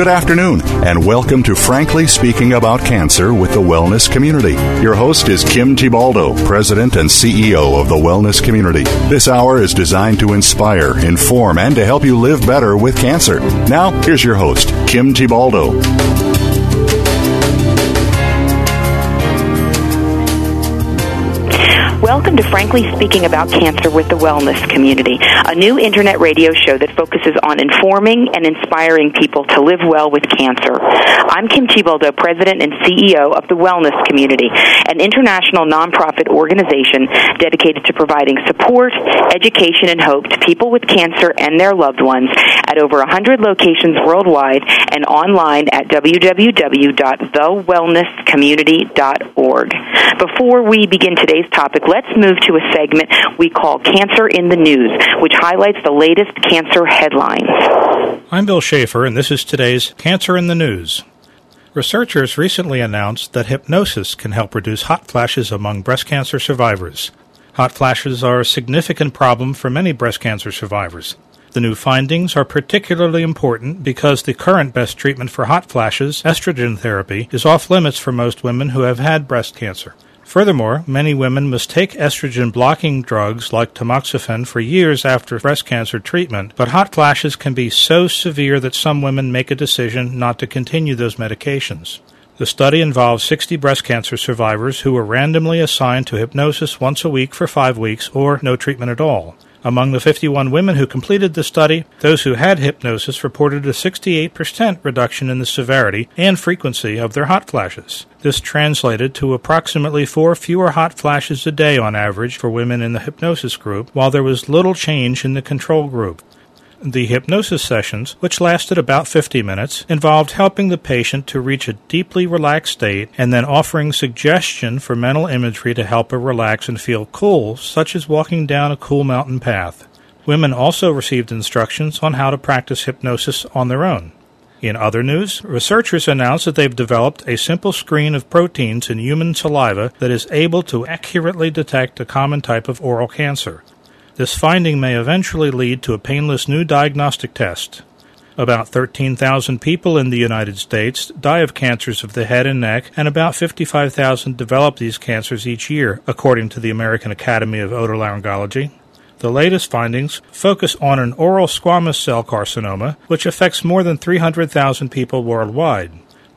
Good afternoon, and welcome to Frankly Speaking About Cancer with the Wellness Community. Your host is Kim Thiboldeaux, President and CEO of the Wellness Community. This hour is designed to inspire, inform, and to help you live better with cancer. Now, here's your host, Kim Thiboldeaux. Welcome to Frankly Speaking About Cancer with the Wellness Community, a new internet radio show that focuses on informing and inspiring people to live well with cancer. I'm Kim Thiboldeaux, President and CEO of the Wellness Community, an international nonprofit organization dedicated to providing support, education, and hope to people with cancer and their loved ones at over 100 locations worldwide and online at www.thewellnesscommunity.org. Before we begin today's topic, let's let's move to a segment we call Cancer in the News, which highlights the latest cancer headlines. I'm Bill Schaefer, and this is today's Cancer in the News. Researchers recently announced that hypnosis can help reduce hot flashes among breast cancer survivors. Hot flashes are a significant problem for many breast cancer survivors. The new findings are particularly important because the current best treatment for hot flashes, estrogen therapy, is off limits for most women who have had breast cancer. Furthermore, many women must take estrogen blocking drugs like tamoxifen for years after breast cancer treatment, but hot flashes can be so severe that some women make a decision not to continue those medications. The study involved 60 breast cancer survivors who were randomly assigned to hypnosis once a week for five weeks or no treatment at all. Among the 51 women who completed the study, those who had hypnosis reported a 68% reduction in the severity and frequency of their hot flashes. This translated to approximately four fewer hot flashes a day on average for women in the hypnosis group, while there was little change in the control group. The hypnosis sessions, which lasted about 50 minutes, involved helping the patient to reach a deeply relaxed state and then offering suggestion for mental imagery to help her relax and feel cool, such as walking down a cool mountain path. Women also received instructions on how to practice hypnosis on their own. In other news, researchers announced that they've developed a simple screen of proteins in human saliva that is able to accurately detect a common type of oral cancer. This finding may eventually lead to a painless new diagnostic test. About 13,000 people in the United States die of cancers of the head and neck, and about 55,000 develop these cancers each year, according to the American Academy of Otolaryngology. The latest findings focus on an oral squamous cell carcinoma, which affects more than 300,000 people worldwide.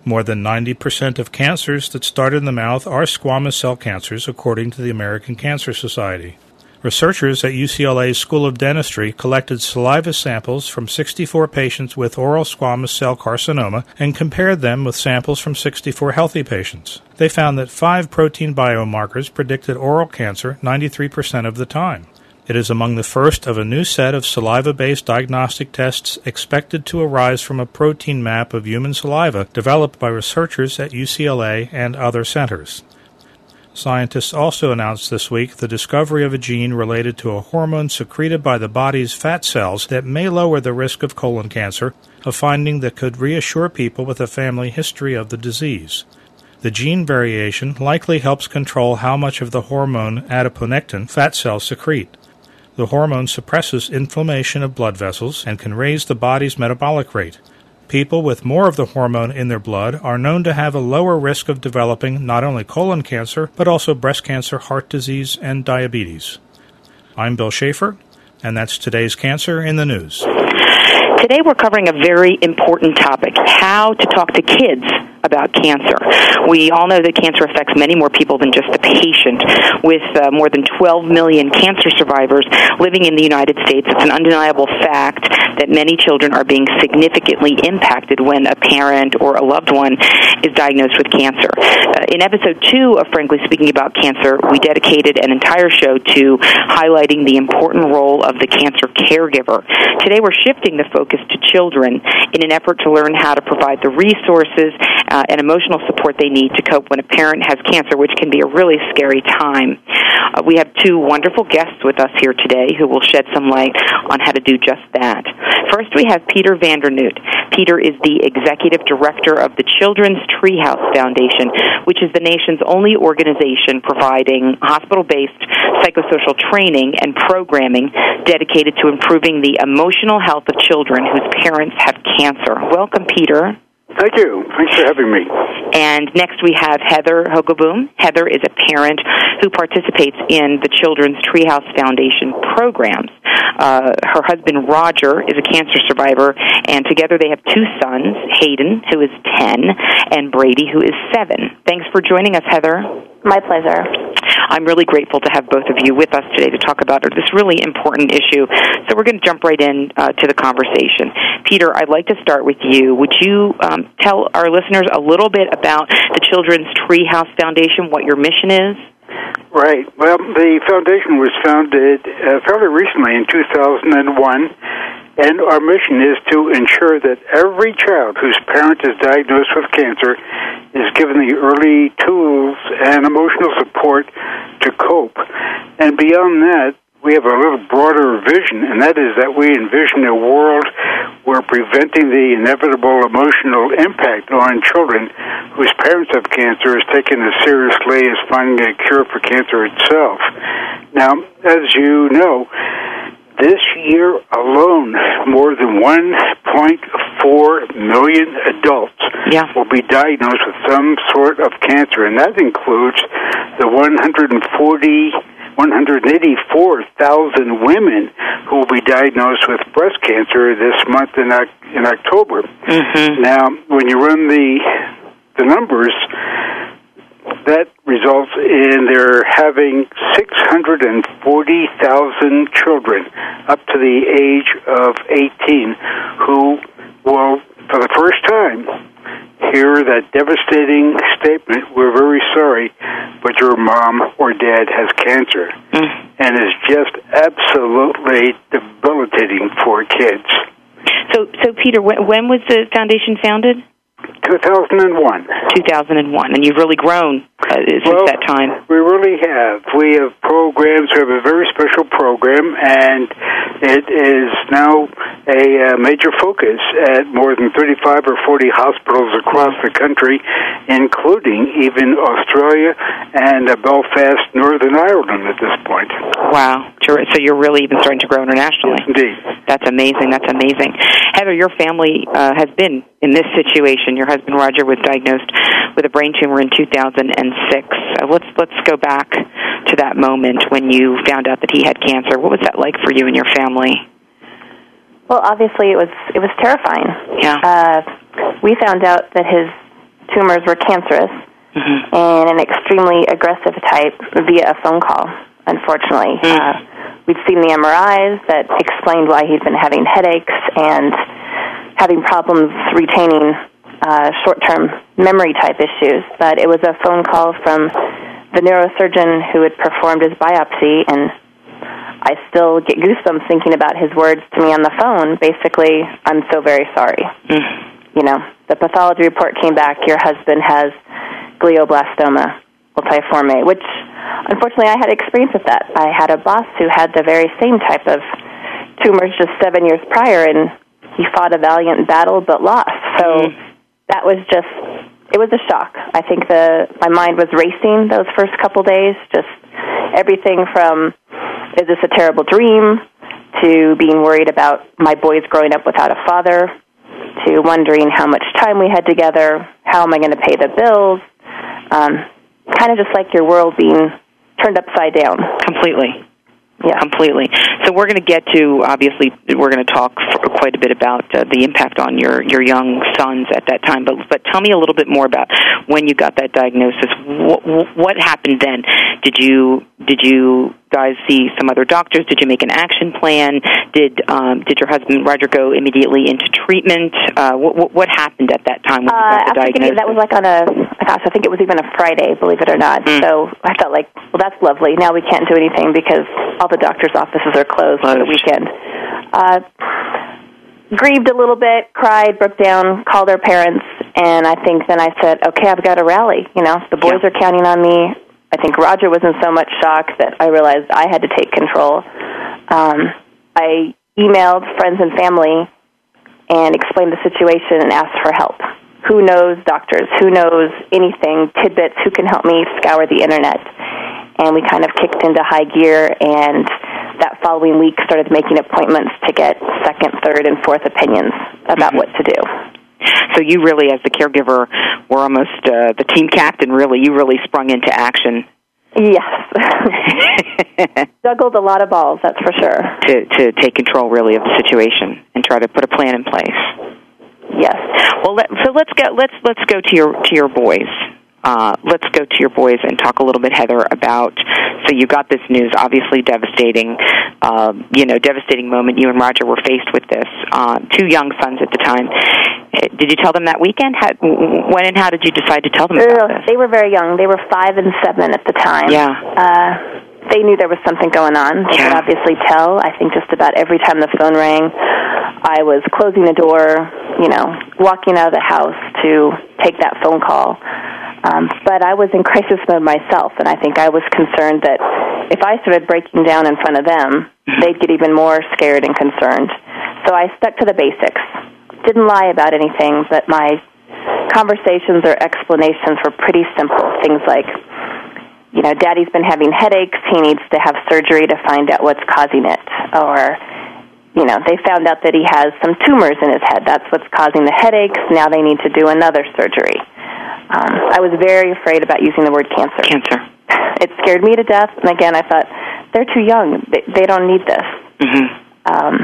More than 90% of cancers that start in the mouth are squamous cell cancers, according to the American Cancer Society. Researchers at UCLA's School of Dentistry collected saliva samples from 64 patients with oral squamous cell carcinoma and compared them with samples from 64 healthy patients. They found that five protein biomarkers predicted oral cancer 93% of the time. It is among the first of a new set of saliva based diagnostic tests expected to arise from a protein map of human saliva developed by researchers at UCLA and other centers. Scientists also announced this week the discovery of a gene related to a hormone secreted by the body's fat cells that may lower the risk of colon cancer, a finding that could reassure people with a family history of the disease. The gene variation likely helps control how much of the hormone adiponectin fat cells secrete. The hormone suppresses inflammation of blood vessels and can raise the body's metabolic rate. People with more of the hormone in their blood are known to have a lower risk of developing not only colon cancer, but also breast cancer, heart disease, and diabetes. I'm Bill Schaefer, and that's today's Cancer in the News. Today we're covering a very important topic how to talk to kids about cancer. We all know that cancer affects many more people than just the patient. With uh, more than 12 million cancer survivors living in the United States, it's an undeniable fact that many children are being significantly impacted when a parent or a loved one is diagnosed with cancer. Uh, in episode two of Frankly Speaking About Cancer, we dedicated an entire show to highlighting the important role of the cancer caregiver. Today we're shifting the focus to children in an effort to learn how to provide the resources uh, and emotional support they need to cope when a parent has cancer, which can be a really scary time. Uh, we have two wonderful guests with us here today who will shed some light on how to do just that. First, we have Peter Vandernoot. Peter is the executive director of the Children's Treehouse Foundation, which is the nation's only organization providing hospital based psychosocial training and programming dedicated to improving the emotional health of children whose parents have cancer. Welcome, Peter. Thank you. Thanks for having me. And next we have Heather Hogaboom. Heather is a parent who participates in the Children's Treehouse Foundation programs. Uh, her husband Roger is a cancer survivor, and together they have two sons, Hayden, who is 10, and Brady, who is 7. Thanks for joining us, Heather. My pleasure. I'm really grateful to have both of you with us today to talk about this really important issue. So we're going to jump right in uh, to the conversation. Peter, I'd like to start with you. Would you um, tell our listeners a little bit about the Children's Treehouse Foundation, what your mission is? Right. Well, the foundation was founded uh, fairly recently in 2001, and our mission is to ensure that every child whose parent is diagnosed with cancer is given the early tools and emotional support to cope. And beyond that, we have a little broader vision, and that is that we envision a world where preventing the inevitable emotional impact on children whose parents have cancer is taken as seriously as finding a cure for cancer itself. Now, as you know, this year alone, more than 1.4 million adults yeah. will be diagnosed with some sort of cancer, and that includes the 140 184,000 women who will be diagnosed with breast cancer this month in, in October. Mm-hmm. Now, when you run the the numbers, that results in there having 640,000 children up to the age of 18 who will, for the first time, hear that devastating statement, we're very sorry, but your mom or dad has cancer. Mm. And is just absolutely debilitating for kids. So, so Peter, when, when was the foundation founded? 2001. 2001, and you've really grown uh, since well, that time. We really have. We have programs. We have a very special program, and it is now a uh, major focus at more than 35 or 40 hospitals across the country, including even Australia and uh, Belfast, Northern Ireland at this point. Wow. So you're really even starting to grow internationally. Yes, indeed. That's amazing. That's amazing. Heather, your family uh, has been in this situation. Your husband Roger was diagnosed with a brain tumor in 2006. Uh, let's let's go back to that moment when you found out that he had cancer. What was that like for you and your family? Well, obviously it was it was terrifying. Yeah. Uh, we found out that his tumors were cancerous mm-hmm. and an extremely aggressive type via a phone call. Unfortunately, mm. uh, we'd seen the MRIs that explained why he'd been having headaches and having problems retaining uh, short-term memory type issues. But it was a phone call from the neurosurgeon who had performed his biopsy, and I still get goosebumps thinking about his words to me on the phone. Basically, I'm so very sorry. Mm. You know, the pathology report came back. Your husband has glioblastoma multiforme, which unfortunately I had experience with that. I had a boss who had the very same type of tumors just seven years prior, and he fought a valiant battle but lost. So mm. That was just it was a shock. I think the my mind was racing those first couple days. Just everything from is this a terrible dream to being worried about my boys growing up without a father to wondering how much time we had together, how am I going to pay the bills, um, kind of just like your world being turned upside down. Completely. Yeah. Completely. So we're going to get to obviously we're going to talk quite a bit about uh, the impact on your your young sons at that time. But but tell me a little bit more about when you got that diagnosis. What, what happened then? Did you did you guys see some other doctors? Did you make an action plan? Did um, did your husband Roger go immediately into treatment? Uh, what, what happened at that time when you got uh, the diagnosis? that was like on a gosh, I think it was even a Friday, believe it or not. Mm. So I felt like, well, that's lovely. Now we can't do anything because all the doctors' offices are closed, closed. for the weekend. Uh, grieved a little bit, cried, broke down, called our parents, and I think then I said, okay, I've got to rally. You know, the boys Yeah. are counting on me. I think Roger was in so much shock that I realized I had to take control. Um, I emailed friends and family and explained the situation and asked for help. Who knows doctors? Who knows anything, tidbits? Who can help me scour the internet? And we kind of kicked into high gear, and that following week started making appointments to get second, third, and fourth opinions about what to do. So you really, as the caregiver, were almost uh, the team captain. Really, you really sprung into action. Yes, juggled a lot of balls. That's for sure. To to take control, really, of the situation and try to put a plan in place. Yes. Well, let, so let's go. Let's let's go to your to your boys. Uh, let's go to your boys and talk a little bit, Heather, about. So you got this news, obviously devastating. Uh, you know, devastating moment. You and Roger were faced with this. Uh, two young sons at the time. Uh, did you tell them that weekend? How, when and how did you decide to tell them about this? They were very young. They were five and seven at the time. Yeah. Uh, they knew there was something going on. They Yeah. could obviously tell. I think just about every time the phone rang, I was closing the door, you know, walking out of the house to take that phone call. Um, but I was in crisis mode myself, and I think I was concerned that if I started breaking down in front of them, they'd get even more scared and concerned. So I stuck to the basics. Didn't lie about anything, but my conversations or explanations were pretty simple. Things like, you know, daddy's been having headaches, he needs to have surgery to find out what's causing it. Or, you know, they found out that he has some tumors in his head. That's what's causing the headaches. Now they need to do another surgery. Um, I was very afraid about using the word cancer. Cancer. It scared me to death. And again, I thought, they're too young. They, they don't need this. Mm-hmm. Um,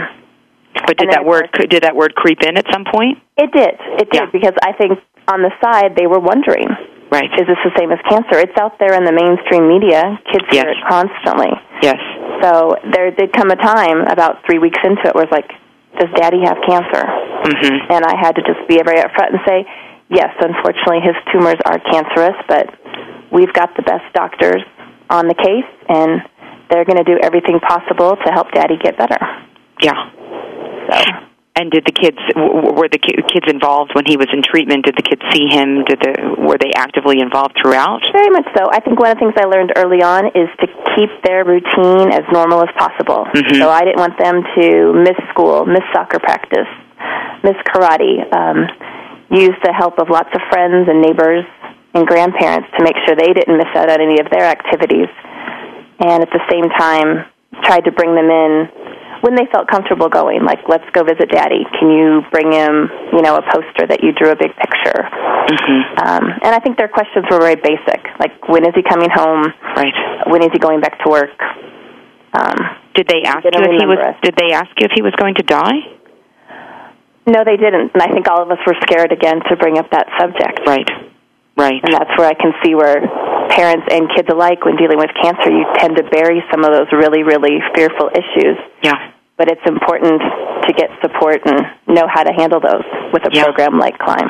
But did that word did that word creep in at some point? it did. It did Yeah. because I think on the side they were wondering, Right. is this the same as cancer? It's out there in the mainstream media. Kids Yes. hear it constantly. Yes. So there did come a time about three weeks into it where it's like, does daddy have cancer? hmm And I had to just be very upfront and say, yes, unfortunately his tumors are cancerous, but we've got the best doctors on the case and they're going to do everything possible to help daddy get better. Yeah. So And did the kids were the kids involved when he was in treatment? Did the kids see him? Did the were they actively involved throughout? Very much so. I think one of the things I learned early on is to keep their routine as normal as possible. Mhm. So I didn't want them to miss school, miss soccer practice, miss karate. Um, use the help of lots of friends and neighbors and grandparents to make sure they didn't miss out on any of their activities. And at the same time, tried to bring them in when they felt comfortable going. Like, let's go visit Daddy. Can you bring him, you know, a poster that you drew a big picture? hmm Um, and I think their questions were very basic, like when is he coming home? Right. When is he going back to work? Um, Did they ask you if he was? us. Did they ask you if he was going to die? no, they didn't, and I think all of us were scared again to bring up that subject. Right. Right. And that's where I can see where parents and kids alike, when dealing with cancer, you tend to bury some of those really, really fearful issues. Yeah. But it's important to get support and know how to handle those with a Yeah. program like Climb.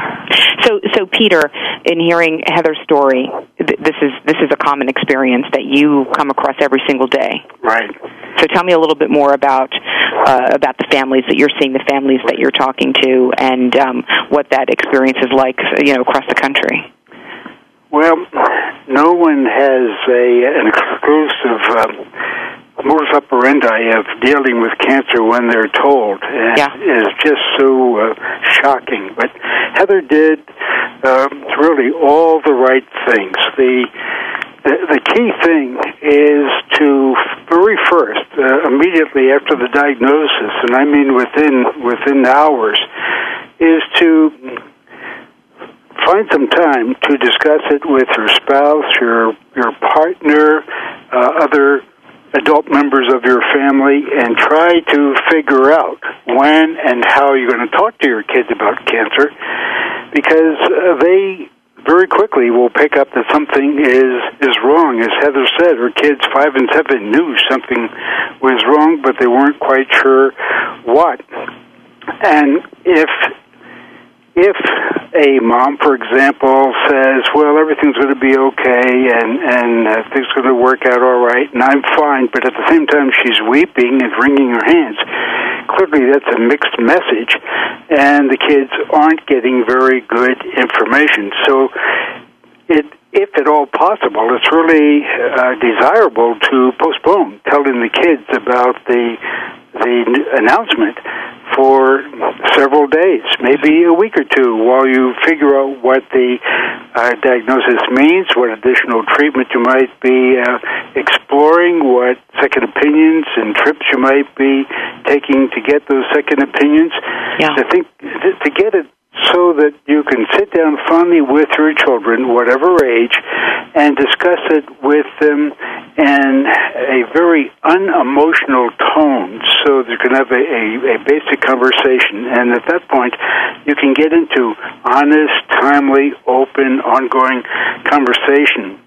So, so Peter, in hearing Heather's story, th- this is this is a common experience that you come across every single day. Right. So, tell me a little bit more about uh, about the families that you're seeing, the families that you're talking to, and um, what that experience is like, you know, across the country. Well, no one has a an exclusive um, modus operandi of dealing with cancer when they're told, and Yeah. it is just so uh, shocking. But Heather did um, really all the right things. The the, the key thing is to very first, uh, immediately after the diagnosis, and I mean within within hours, is to find some time to discuss it with your spouse, your your partner, uh, other adult members of your family, and try to figure out when and how you're going to talk to your kids about cancer, because uh, they very quickly will pick up that something is is wrong. As Heather said, her kids five and seven knew something was wrong, but they weren't quite sure what. And if if a mom, for example, says, "Well, everything's going to be okay and and uh, things are going to work out all right, and I'm fine," but at the same time she's weeping and wringing her hands, clearly that's a mixed message, and the kids aren't getting very good information. So it if at all possible, it's really uh, desirable to postpone telling the kids about the the announcement for several days, maybe a week or two, while you figure out what the uh, diagnosis means, what additional treatment you might be uh, exploring, what second opinions and trips you might be taking to get those second opinions. Yeah. I think to get it so that you can sit down finally with your children, whatever age, and discuss it with them in a very unemotional tone so that you can have a, a, a basic conversation. And at that point, you can get into honest, timely, open, ongoing conversation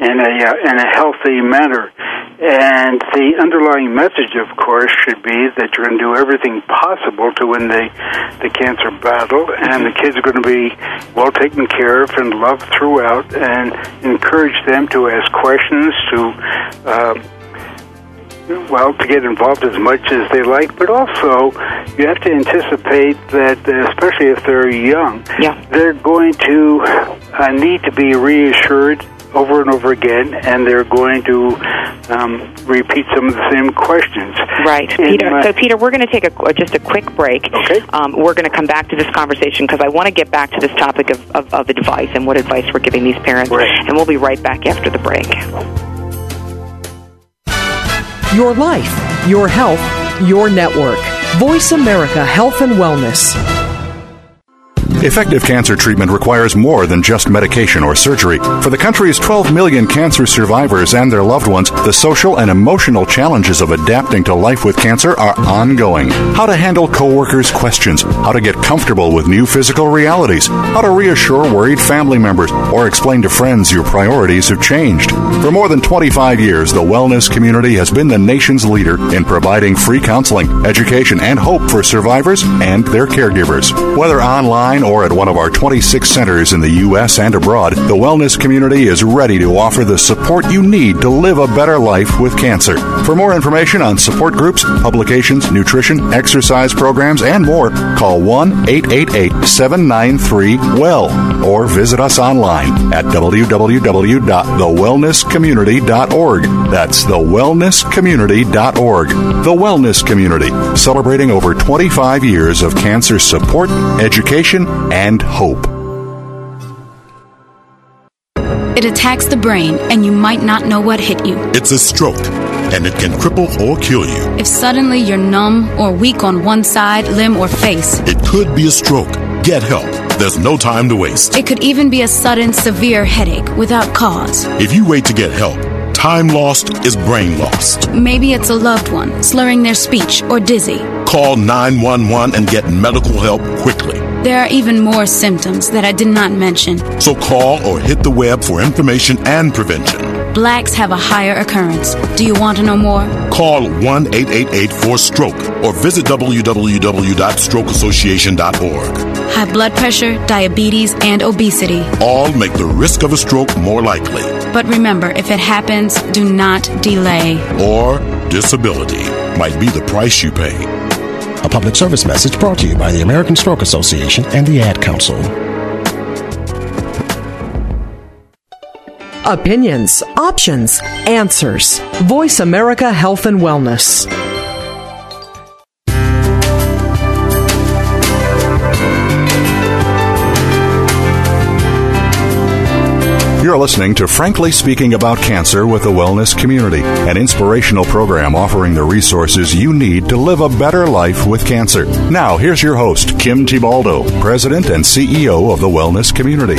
in a uh, in a healthy manner. And the underlying message, of course, should be that you're going to do everything possible to win the the cancer battle, and the kids are going to be well taken care of and loved throughout, and encourage them to ask questions to. Uh, well, to get involved as much as they like, but also you have to anticipate that, especially if they're young, Yeah. they're going to uh, need to be reassured over and over again, and they're going to um, repeat some of the same questions. Right, In Peter. my- So, Peter, we're going to take a, just a quick break. Okay. Um, we're going to come back to this conversation because I want to get back to this topic of, of, of advice and what advice we're giving these parents. Right. And we'll be right back after the break. Your life, your health, your network. Voice America Health and Wellness. Effective cancer treatment requires more than just medication or surgery. For the country's 12 million cancer survivors and their loved ones, the social and emotional challenges of adapting to life with cancer are ongoing. How to handle coworkers' questions, how to get comfortable with new physical realities, how to reassure worried family members, or explain to friends your priorities have changed. For more than 25 years, the wellness community has been the nation's leader in providing free counseling, education, and hope for survivors and their caregivers. Whether online or at one of our 26 centers in the U.S. and abroad, the wellness community is ready to offer the support you need to live a better life with cancer. For more information on support groups, publications, nutrition, exercise programs, and more, call 1 888 793 WELL or visit us online at www.thewellnesscommunity.org. That's thewellnesscommunity.org. The Wellness Community, celebrating over 25 years of cancer support, education, and hope. It attacks the brain, and you might not know what hit you. It's a stroke, and it can cripple or kill you. If suddenly you're numb or weak on one side, limb, or face, It could be a stroke. Get help. There's no time to waste. it could even be a sudden severe headache without cause. If you wait to get help, time lost is brain lost. Maybe it's a loved one slurring their speech or dizzy. Call 911 and get medical help quickly. There are even more symptoms that I did not mention. So call or hit the web for information and prevention. Blacks have a higher occurrence. Do you want to know more? Call 1 888 4STROKE or visit www.strokeassociation.org. High blood pressure, diabetes, and obesity. All make the risk of a stroke more likely, But remember, if it happens, do not delay. or disability might be the price you pay. A public service message brought to you by the American Stroke Association and the Ad Council. Opinions, options, answers. Voice America Health and Wellness. You're listening to Frankly Speaking About Cancer with the Wellness Community, an inspirational program offering the resources you need to live a better life with cancer. Now, here's your host, Kim Thiboldeaux, President and CEO of the Wellness Community.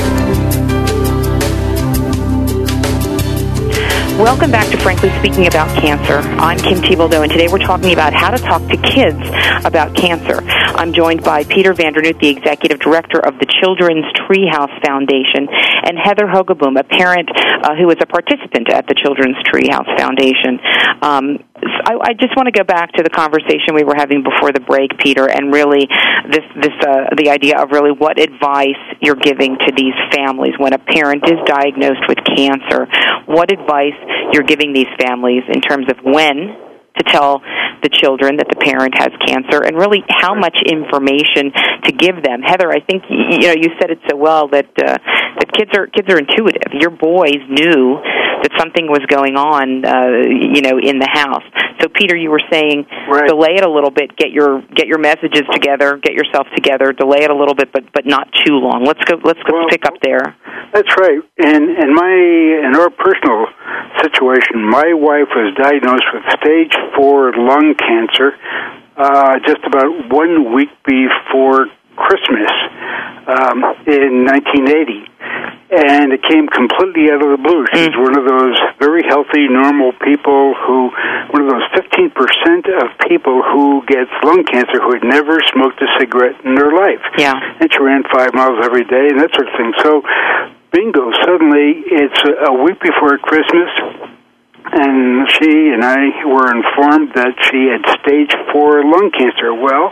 Welcome back to Frankly Speaking About Cancer. I'm Kim Thiboldeaux, and today we're talking about how to talk to kids about cancer. I'm joined by Peter Vandernoot, the Executive Director of the Children's Treehouse Foundation, and Heather Hogeboom, a parent uh, who is a participant at the Children's Treehouse Foundation. Um, I, I just want to go back to the conversation we were having before the break, Peter, and really this this uh, the idea of really what advice you're giving to these families when a parent is diagnosed with cancer. What advice you're giving these families in terms of when to tell the children that the parent has cancer and really how much information to give them. Heather, I think you know you said it so well that uh, that kids are kids are intuitive. Your boys knew that something was going on, uh, you know, in the house. So, Peter, you were saying Right. delay it a little bit, get your get your messages together, get yourself together, delay it a little bit, but but not too long. Let's go. Let's go Well, pick up there. That's right. In in my in our personal situation, my wife was diagnosed with stage four lung cancer uh, just about one week before Christmas um, in 1980, and it came completely out of the blue. She's one of those very healthy, normal people who, one of those 15% of people who gets lung cancer who had never smoked a cigarette in their life. Yeah. And she ran five miles every day and that sort of thing. So, bingo, suddenly it's a a week before Christmas, and she and I were informed that she had stage four lung cancer. Well,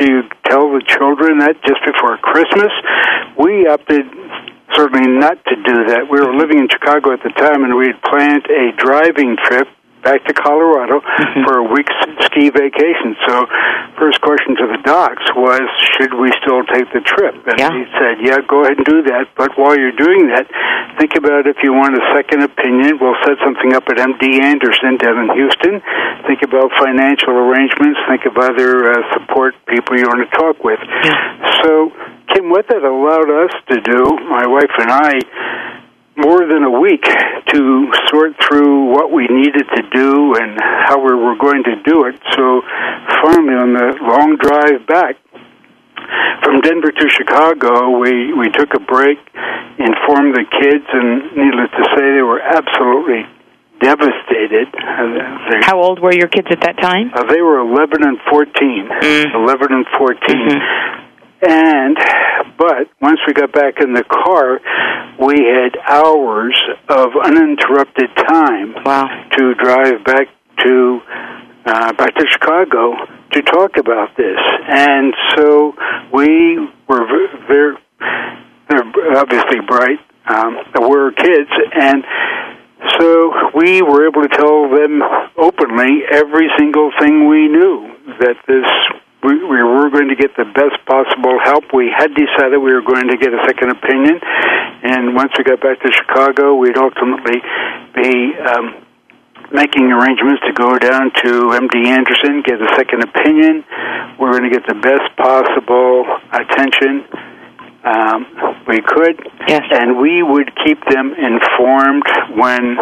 to tell the children that just before Christmas? We opted certainly not to do that. We were living in Chicago at the time, and we had planned a driving trip back to Colorado for a week's ski vacation. So, first question to the docs was, should we still take the trip? And Yeah. he said, yeah, go ahead and do that. But while you're doing that, think about if you want a second opinion. We'll set something up at MD Anderson down in Houston. Think about financial arrangements. Think of other uh, support people you want to talk with. So, Kim, what that allowed us to do, my wife and I, more than a week to sort through what we needed to do and how we were going to do it. So finally, on the long drive back from Denver to Chicago, we, we took a break, informed the kids, and needless to say, they were absolutely devastated. Uh, they- How old were your kids at that time? uh, they were 11 and 14. Mm. 11 and 14. Mm-hmm. And, but once we got back in the car, we had hours of uninterrupted time Wow. to drive back to uh, back to Chicago to talk about this. And so we were very, they're obviously bright. Um, we're kids, and so we were able to tell them openly every single thing we knew that this we, we were going to get the best possible help. We had decided we were going to get a second opinion, and once we got back to Chicago, we'd ultimately be um, making arrangements to go down to MD Anderson, get a second opinion. We're going to get the best possible attention um, we could, Yes. and we would keep them informed when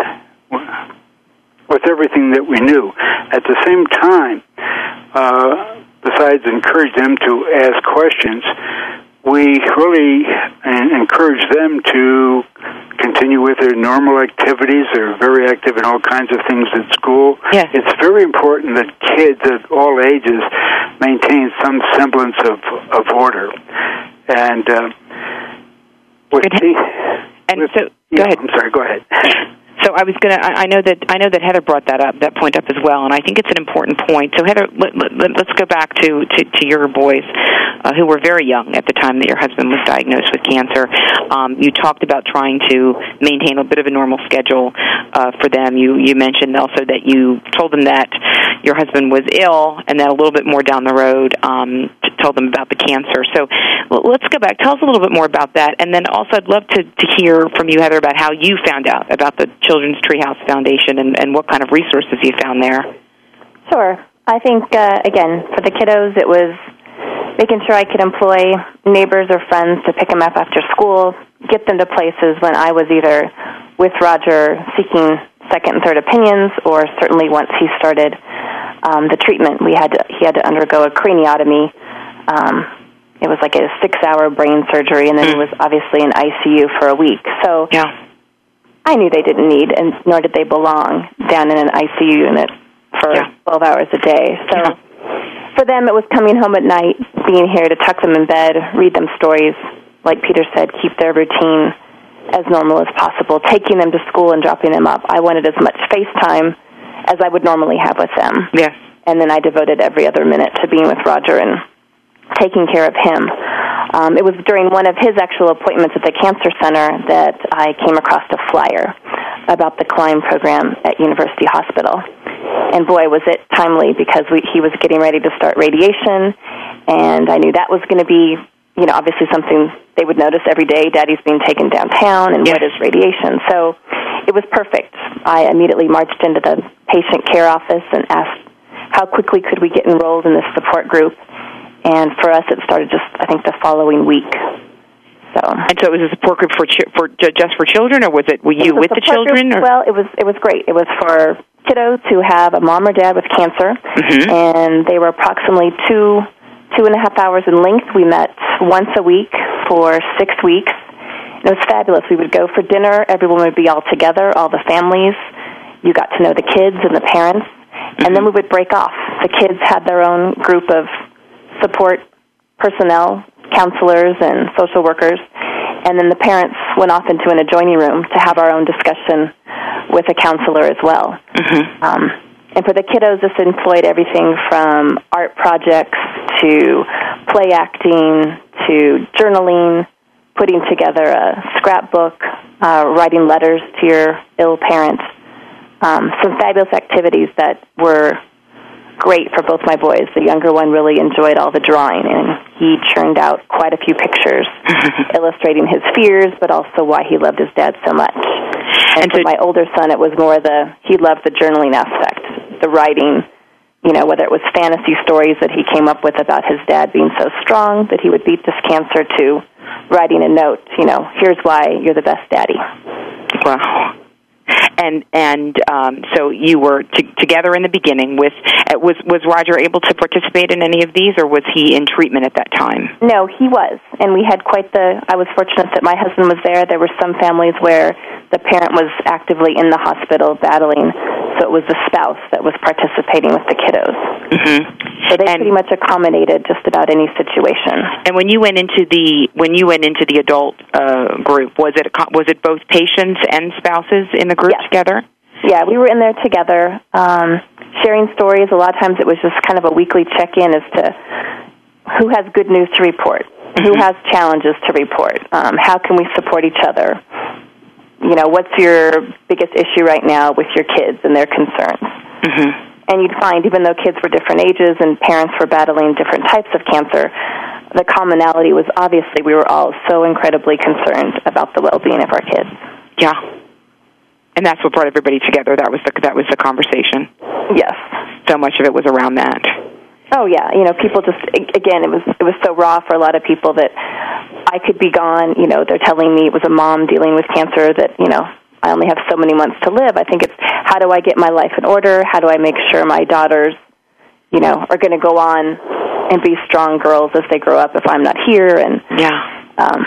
with everything that we knew. At the same time, uh, besides encourage them to ask questions, we really encourage them to continue with their normal activities. They're very active in all kinds of things at school. Yes. It's very important that kids at all ages maintain some semblance of, of order. And uh, with Good. the, And with- so, go yeah, ahead. I'm sorry. Go ahead. I was gonna. I I know that I know that Heather brought that up, that point up as well, and I think it's an important point. So Heather, let, let, let's go back to to, to your boys, uh, who were very young at the time that your husband was diagnosed with cancer. Um, you talked about trying to maintain a bit of a normal schedule uh, for them. You you mentioned also that you told them that your husband was ill, and then a little bit more down the road, um, told them about the cancer. So let's go back. Tell us a little bit more about that, and then also I'd love to to hear from you, Heather, about how you found out about the Children's Treehouse Foundation and, and what kind of resources you found there. Sure. I think, uh, again, for the kiddos, it was making sure I could employ neighbors or friends to pick them up after school, get them to places when I was either with Roger seeking second and third opinions, or certainly once he started um, the treatment, we had to, he had to undergo a craniotomy. Um, it was like a six-hour brain surgery, and then he was obviously in ICU for a week. So Yeah. I knew they didn't need, and nor did they belong down in an ICU unit for Yeah. 12 hours a day. So Yeah. For them, it was coming home at night, being here to tuck them in bed, read them stories, like Peter said, keep their routine as normal as possible, taking them to school and dropping them up. I wanted as much face time as I would normally have with them. Yes. And then I devoted every other minute to being with Roger and taking care of him. Um, it was during one of his actual appointments at the cancer center that I came across a flyer about the Climb program at University Hospital. And boy, was it timely because we, he was getting ready to start radiation, and I knew that was going to be you know, obviously something they would notice every day. Daddy's being taken downtown, and Yes. what is radiation? So it was perfect. I immediately marched into the patient care office and asked how quickly could we get enrolled in this support group. And for us, it started just I think the following week. So And so it was a support group for chi- for ju- just for children, or was it were you It with the children? group-? Well, it was it was great. It was for kiddos who have a mom or dad with cancer, Mhm. and they were approximately two two and a half hours in length. We met once a week for six weeks. It was fabulous. We would go for dinner. Everyone would be all together, all the families. You got to know the kids and the parents, and then we would break off. The kids had their own group of support personnel, counselors, and social workers, and then the parents went off into an adjoining room to have our own discussion with a counselor as well. Mm-hmm. Um, and for the kiddos, this employed everything from art projects to play acting to journaling, putting together a scrapbook, uh, writing letters to your ill parents. Um, some fabulous activities that were great for both my boys. The younger one really enjoyed all the drawing, and he churned out quite a few pictures illustrating his fears, but also why he loved his dad so much. And, And for so- my older son, it was more the he loved the journaling aspect, the writing. You know, whether it was fantasy stories that he came up with about his dad being so strong that he would beat this cancer, to writing a note. You know, here's why you're the best daddy. Wow. And and um, so you were t- together in the beginning with uh, was was Roger able to participate in any of these, or was he in treatment at that time? No, he was, and we had quite the. I was fortunate that my husband was there. There were some families where the parent was actively in the hospital battling, so it was the spouse that was participating with the kiddos. Mm-hmm. So they And- pretty much accommodated just about any situation. And when you went into the when you went into the adult uh, group, was it a, co- was it both patients and spouses in the group Yes. together? Yeah, we were in there together, um, sharing stories. A lot of times it was just kind of a weekly check in as to who has good news to report, who has challenges to report, um, how can we support each other. You know, what's your biggest issue right now with your kids and their concerns? Mm-hmm. And you'd find, even though kids were different ages and parents were battling different types of cancer, the commonality was obviously we were all so incredibly concerned about the well being of our kids. Yeah. And that's what brought everybody together. That was the that was the conversation. Yes. So much of it was around that. Oh yeah, you know, people just again, it was it was so raw for a lot of people that I could be gone. You know, they're telling me it was a mom dealing with cancer that you know I only have so many months to live. I think it's how do I get my life in order? How do I make sure my daughters, you know, are going to go on and be strong girls as they grow up if I'm not here? And Yeah. um,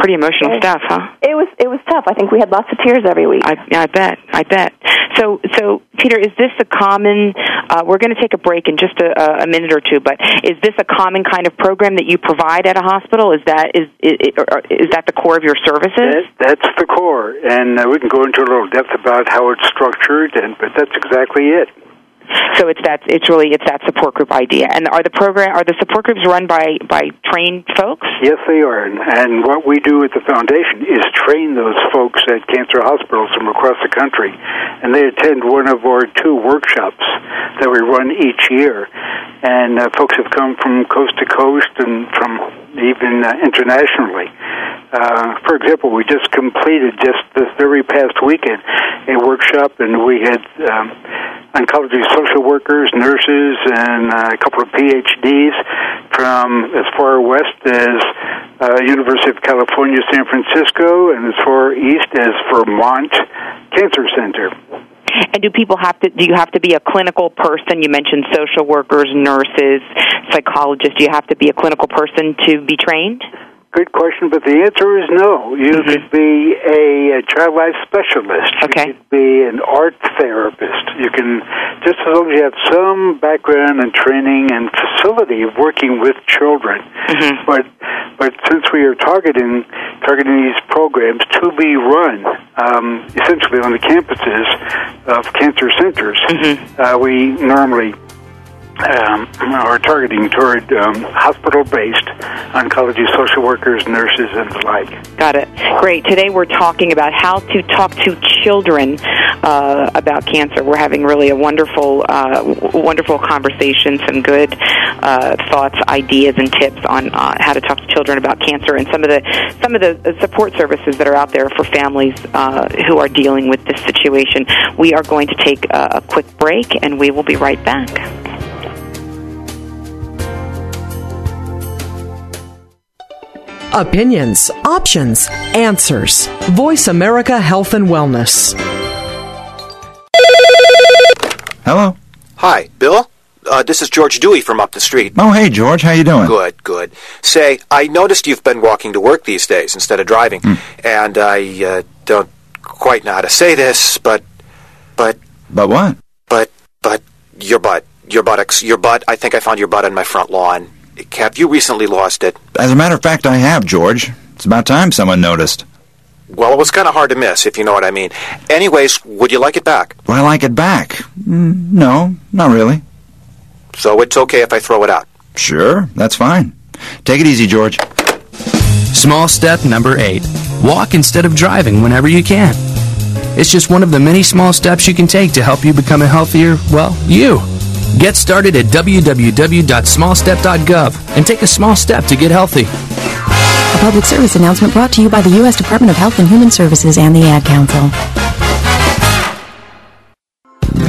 Pretty emotional Okay. stuff, huh? it was it was tough. I think we had lots of tears every week. I, I bet. I bet. So, so Peter, is this a common? Uh, we're going to take a break in just a, a minute or two, but is this a common kind of program that you provide at a hospital? Is that is is, or is that the core of your services? That, that's the core, and uh, we can go into a little depth about how it's structured, and but that's exactly it. So it's that it's really it's that support group idea. And are the program are the support groups run by by trained folks? Yes, they are, and, and what we do at the foundation is train those folks at cancer hospitals from across the country, and they attend one of our two workshops that we run each year. And uh, folks have come from coast to coast and from even uh, internationally. Uh, for example, we just completed just this very past weekend a workshop, and we had um, oncology social workers, nurses, and uh, a couple of PhDs from as far west as uh, University of California, San Francisco, and as far east as Vermont Cancer Center. And do people have to? Do you have to be a clinical person? You mentioned social workers, nurses, psychologists. Do you have to be a clinical person to be trained? Good question, but the answer is no. You Mhm. could be a, a child life specialist. Okay. You could be an art therapist. You can, just as long as you have some background and training and facility of working with children. Mhm. But but since we are targeting targeting these programs to be run um, essentially on the campuses of cancer centers, Mhm. uh, we normally um, are targeting toward um, hospital-based oncology social workers, nurses, and the like. Got it. Great. Today we're talking about how to talk to children uh, about cancer. We're having really a wonderful, uh, wonderful conversation, some good uh, thoughts, ideas, and tips on uh, how to talk to children about cancer, and some of the some of the support services that are out there for families uh, who are dealing with this situation. We are going to take a quick break, and we will be right back. Opinions, options, answers. Voice America Health and Wellness. Hello. Hi, Bill. Uh, this is George Dewey from up the street. Oh, hey, George. How you doing? Good, good. Say, I noticed you've been walking to work these days instead of driving, Hmm. and I uh, don't quite know how to say this, but, but, But what? but, but your butt, your buttocks, your butt. I think I found your butt on my front lawn. Have you recently lost it? As a matter of fact, I have, George. It's about time someone noticed. Well, it was kind of hard to miss, if you know what I mean. Anyways, would you like it back? Do I like it back? Mm, no, not really. So it's okay if I throw it out. Sure, that's fine. Take it easy, George. Small step number eight walk instead of driving whenever you can. It's just one of the many small steps you can take to help you become a healthier, well, you. Get started at www.smallstep.gov and take a small step to get healthy. A public service announcement brought to you by the U.S. Department of Health and Human Services and the Ad Council.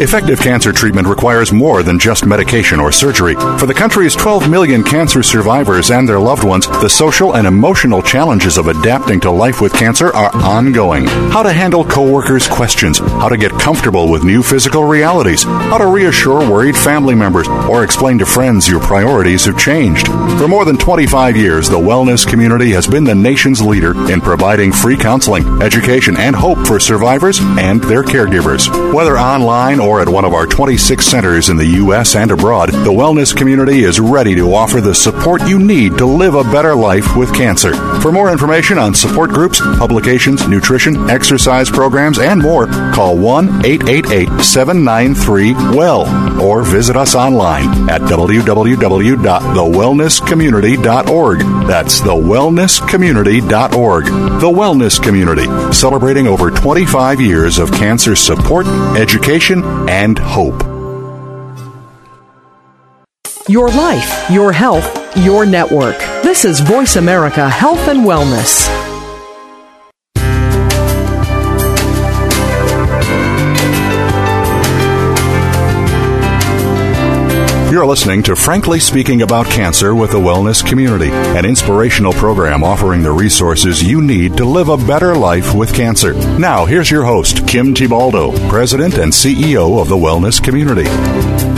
Effective cancer treatment requires more than just medication or surgery. For the country's 12 million cancer survivors and their loved ones, the social and emotional challenges of adapting to life with cancer are ongoing. How to handle coworkers' questions, how to get comfortable with new physical realities, how to reassure worried family members, or explain to friends your priorities have changed. For more than 25 years, the wellness community has been the nation's leader in providing free counseling, education, and hope for survivors and their caregivers. Whether online or at one of our 26 centers in the U.S. and abroad, the wellness community is ready to offer the support you need to live a better life with cancer. For more information on support groups, publications, nutrition, exercise programs, and more, call 1 888 793 WELL or visit us online at www.thewellnesscommunity.org. That's thewellnesscommunity.org. The Wellness Community, celebrating over 25 years of cancer support, education, and hope. Your life, your health, your network. This is Voice America Health and Wellness. You're listening to Frankly Speaking About Cancer with the Wellness Community, an inspirational program offering the resources you need to live a better life with cancer. Now, here's your host, Kim Thiboldeaux, President and CEO of the Wellness Community.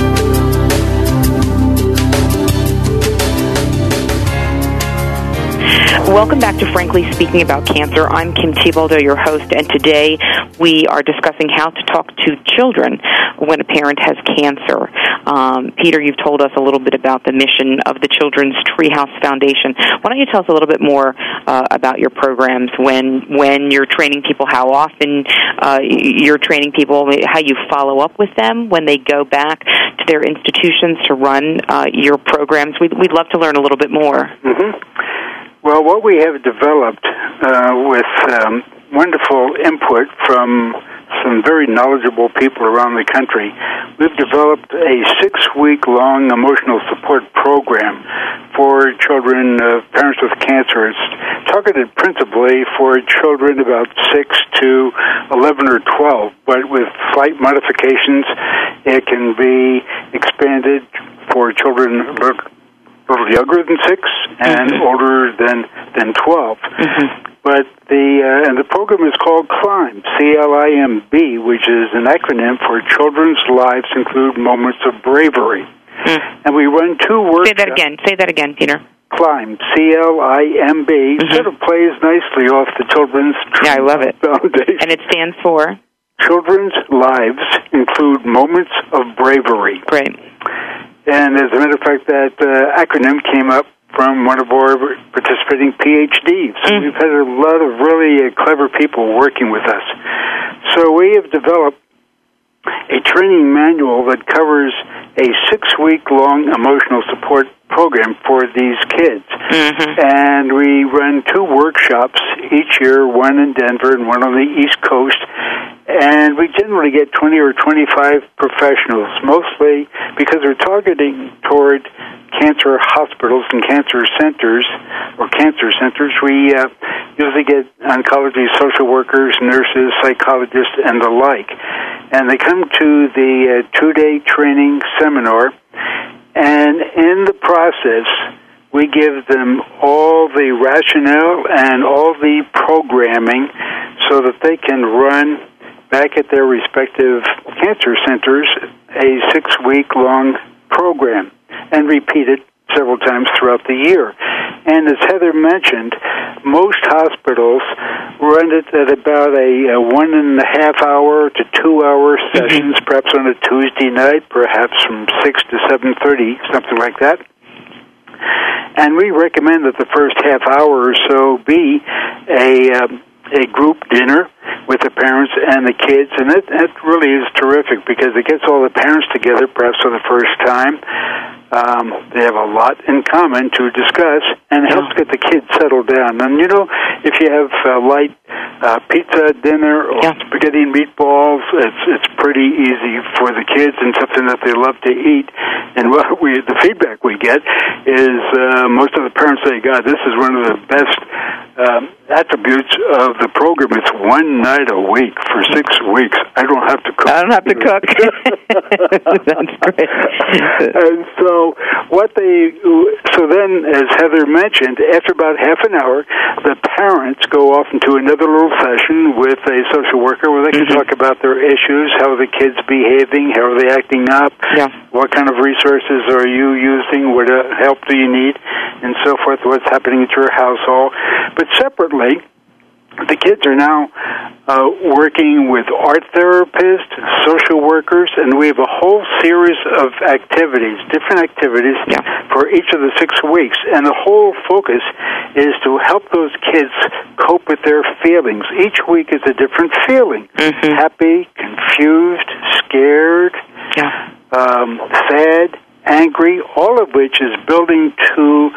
Welcome back to Frankly Speaking About Cancer. I'm Kim Thiboldeaux, your host, and today we are discussing how to talk to children when a parent has cancer. Um, Peter, you've told us a little bit about the mission of the Children's Treehouse Foundation. Why don't you tell us a little bit more uh, about your programs when when you're training people, how often uh, you're training people, how you follow up with them when they go back to their institutions to run uh, your programs? We'd, we'd love to learn a little bit more. Mm-hmm. Well, what we have developed uh, with um, wonderful input from some very knowledgeable people around the country, we've developed a six week long emotional support program for children, uh, parents with cancer. It's targeted principally for children about 6 to 11 or 12, but with slight modifications, it can be expanded for children a little younger than 6 and Mm-hmm. older than, than 12. But the uh, and the program is called CLIMB, C L I M B, which is an acronym for Children's Lives Include Moments of Bravery. And we run two workshops. Say that again. Say that again, Peter. Climb, C L I M B, sort of plays nicely off the Children's Yeah, I love it. Foundation. And it stands for Children's lives include moments of bravery. Great. And as a matter of fact, that uh, acronym came up from one of our participating PhDs. So We've had a lot of really uh, clever people working with us. So we have developed a training manual that covers a six week long emotional support program for these kids. Mm-hmm. And we run two workshops each year, one in Denver and one on the East Coast. And we generally get 20 or 25 professionals, mostly because we're targeting toward cancer hospitals and cancer centers or cancer centers. We uh, usually get oncology social workers, nurses, psychologists, and the like. And they come to the uh, two day training seminar, and in the process, we give them all the rationale and all the programming so that they can run back at their respective cancer centers a six week long program and repeat it several times throughout the year. And as Heather mentioned, most hospitals run it at about a, a one and a half hour to two hour sessions, perhaps on a Tuesday night, perhaps from six to seven thirty, something like that. And we recommend that the first half hour or so be a um, a group dinner with the parents and the kids, and it, it really is terrific because it gets all the parents together, perhaps for the first time. Um, they have a lot in common to discuss, and helps get the kids settled down. And you know, if you have uh, light uh, pizza dinner or spaghetti and meatballs, it's it's pretty easy for the kids and something that they love to eat. And what we the feedback we get is uh, most of the parents say, "God, this is one of the best." Um, attributes of the program. It's one night a week for six weeks. I don't have to cook. I don't have to cook. That's great. and so what they so then, as Heather mentioned, after about half an hour, the parents go off into another little session with a social worker where they can talk about their issues, how are the kids behaving, how are they acting up, yeah. what kind of resources are you using, what uh, help do you need, and so forth. What's happening at your household, but separately the kids are now uh, working with art therapists, social workers, and we have a whole series of activities, different activities for each of the six weeks. And the whole focus is to help those kids cope with their feelings. Each week is a different feeling. Happy, confused, scared, um, sad angry, all of which is building to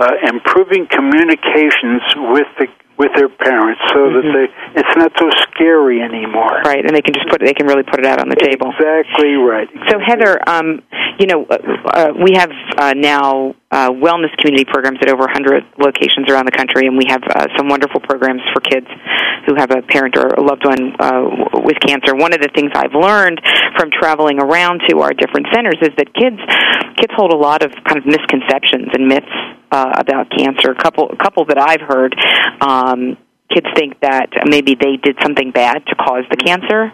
uh, improving communications with the with their parents, so that they it's not so scary anymore. Right, and they can just put they can really put it out on the table. Exactly right. So Heather, um, you know, uh, uh, we have uh, now uh, wellness community programs at over 100 locations around the country, and we have uh, some wonderful programs for kids who have a parent or a loved one uh, with cancer. One of the things I've learned from traveling around to our different centers is that kids kids hold a lot of kind of misconceptions and myths uh, about cancer. A couple a couple that I've heard. Um, kids think that maybe they did something bad to cause the cancer.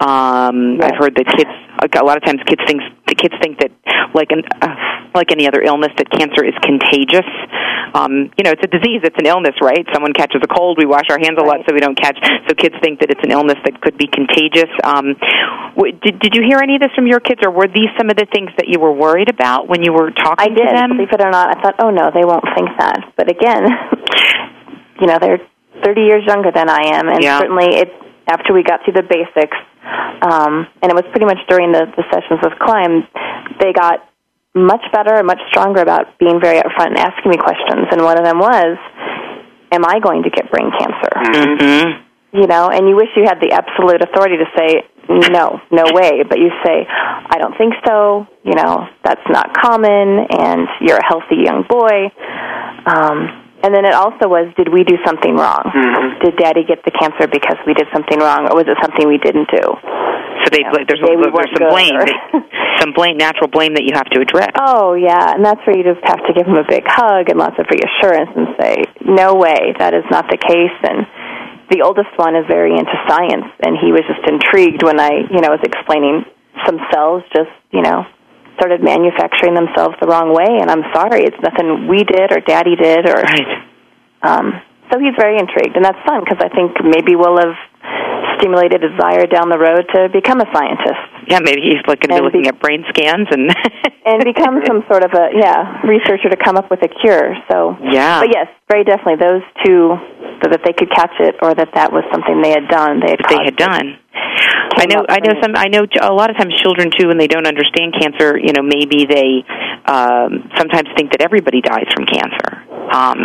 Um, I've heard that kids a lot of times kids think the kids think that like an uh, like any other illness that cancer is contagious. Um, you know, it's a disease, it's an illness, right? Someone catches a cold, we wash our hands a lot so we don't catch. So kids think that it's an illness that could be contagious. Um, w- did did you hear any of this from your kids, or were these some of the things that you were worried about when you were talking to them? I did, to them? believe it or not. I thought, oh no, they won't think that. But again, you know, they're 30 years younger than I am, and Yeah. certainly it. After we got through the basics, um, and it was pretty much during the, the sessions with Climb, they got much better and much stronger about being very upfront and asking me questions. And one of them was, "Am I going to get brain cancer?" Mm-hmm. you know, and you wish you had the absolute authority to say, no, no way, but you say, I don't think so, you know, that's not common, and you're a healthy young boy. Um, and then it also was, did we do something wrong? Mm-hmm. Did Daddy get the cancer because we did something wrong, or was it something we didn't do? So they, there's, Today we a, there's some blame, that- some blame, natural blame that you have to address. Oh yeah, and that's where you just have to give him a big hug and lots of reassurance and say, "No way, that is not the case." And the oldest one is very into science, and he was just intrigued when I, you know, was explaining some cells just, you know, started manufacturing themselves the wrong way. And I'm sorry, it's nothing we did or Daddy did, or Right. um, so he's very intrigued, and that's fun because I think maybe we'll have stimulated a desire down the road to become a scientist. Yeah, maybe he's going to be looking at brain scans and and become some sort of a yeah researcher to come up with a cure. So Yeah. but yes, very definitely those two, so that they could catch it or that that was something they had done. They had they had done. I know. I know some. I know a lot of times children too, when they don't understand cancer, you know, maybe they um, sometimes think that everybody dies from cancer. Um,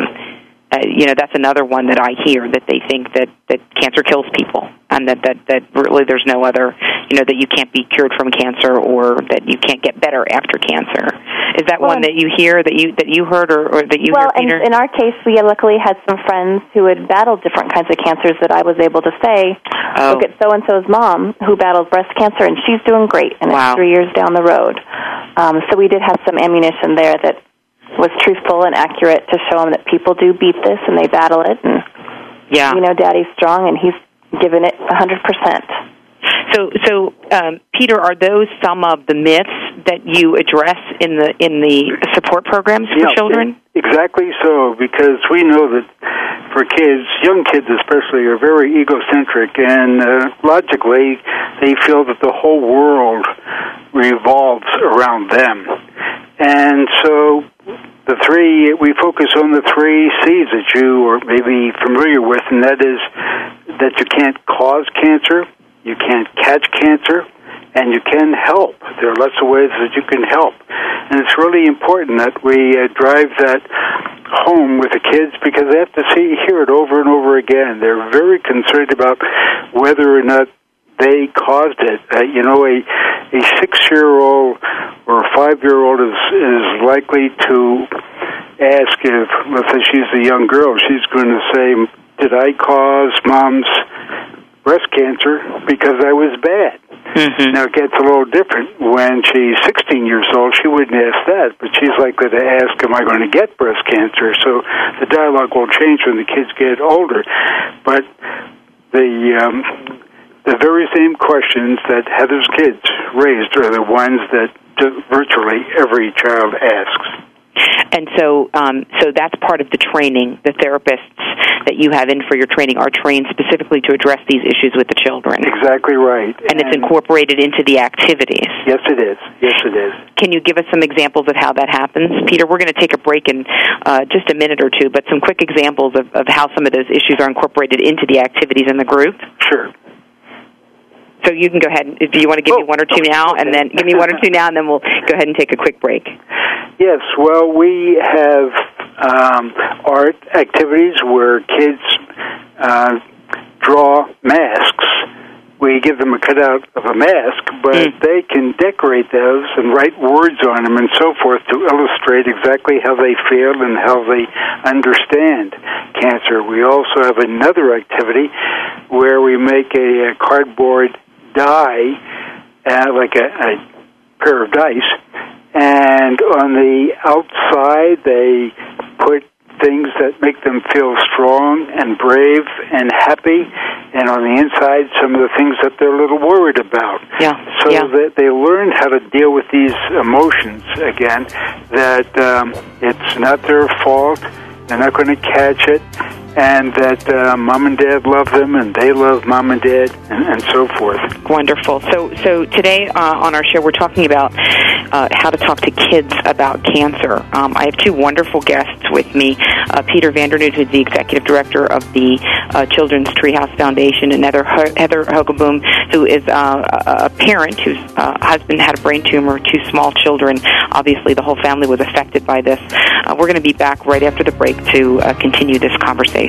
uh, you know that's another one that I hear that they think that that cancer kills people and that that that really there's no other you know that you can't be cured from cancer or that you can't get better after cancer. Is that Well, one that you hear that you that you heard or, or that you well, hear, in our case, we luckily had some friends who had battled different kinds of cancers that I was able to say, Oh. look at so and so's mom who battled breast cancer and she's doing great, and Wow. it's three years down the road. Um, so we did have some ammunition there that was truthful and accurate to show them that people do beat this and they battle it, and yeah, you know, Daddy's strong and he's given it a hundred percent. So, so um, Peter, are those some of the myths that you address in the in the support programs for Yeah, children? Exactly so, because we know that for kids, young kids especially, are very egocentric, and uh, logically, they feel that the whole world revolves around them. And so, the three, we focus on the three C's that you are maybe familiar with, and that is that you can't cause cancer, you can't catch cancer, and you can help. There are lots of ways that you can help. And it's really important that we uh, drive that home with the kids because they have to see hear it over and over again. They're very concerned about whether or not they caused it. Uh, you know, a a six year old or a five year old is is likely to ask if let's say she's a young girl, she's going to say, "Did I cause mom's breast cancer because I was bad?" Mm-hmm. Now it gets a little different when she's 16 years old. She wouldn't ask that, but she's likely to ask, "Am I going to get breast cancer?" So the dialogue will change when the kids get older. But the um, the very same questions that Heather's kids raised are the ones that virtually every child asks. And so, um, so that's part of the training. The therapists that you have in for your training are trained specifically to address these issues with the children. Exactly right. And it's incorporated into the activities. Yes, it is. Yes, it is. Can you give us some examples of how that happens, Peter? We're going to take a break in uh, just a minute or two, but some quick examples of, of how some of those issues are incorporated into the activities in the group. Sure. So you can go ahead. and- Do you want to give me one or two now, and then give me one or two now, and then we'll go ahead and take a quick break. Yes, well, we have um, art activities where kids uh, draw masks. We give them a cutout of a mask, but they can decorate those and write words on them and so forth to illustrate exactly how they feel and how they understand cancer. We also have another activity where we make a, a cardboard die, uh, like a, a pair of dice, and on the outside they put things that make them feel strong and brave and happy and on the inside some of the things that they're a little worried about. Yeah so that they learn how to deal with these emotions again that um, it's not their fault they're not going to catch it and that uh, mom and dad love them and they love mom and dad and, and so forth Wonderful. So, so today uh, on our show, we're talking about uh, how to talk to kids about cancer. Um, I have two wonderful guests with me: uh, Peter Vandernoot, who's the executive director of the uh, Children's Treehouse Foundation, and Heather Heather Hogaboom, who is uh, a parent whose husband had a brain tumor, two small children. Obviously, the whole family was affected by this. We're going to be back right after the break to continue this conversation.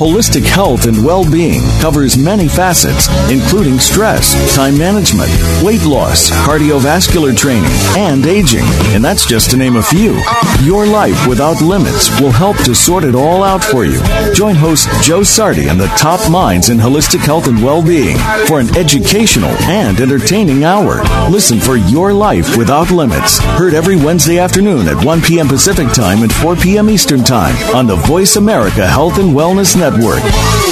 Holistic health and well-being covers many facets, including stress, time management, weight loss, cardiovascular training, and aging. And that's just to name a few. Your life without limits will help to sort it all out for you. Join host Joe Sardi and the top minds in holistic health and well-being for an educational and entertaining hour. Listen for Your Life Without Limits. Heard every Wednesday afternoon at 1 p.m. Pacific Time and 4 p.m. Eastern Time on the Voice America Health and Wellness Network. Network.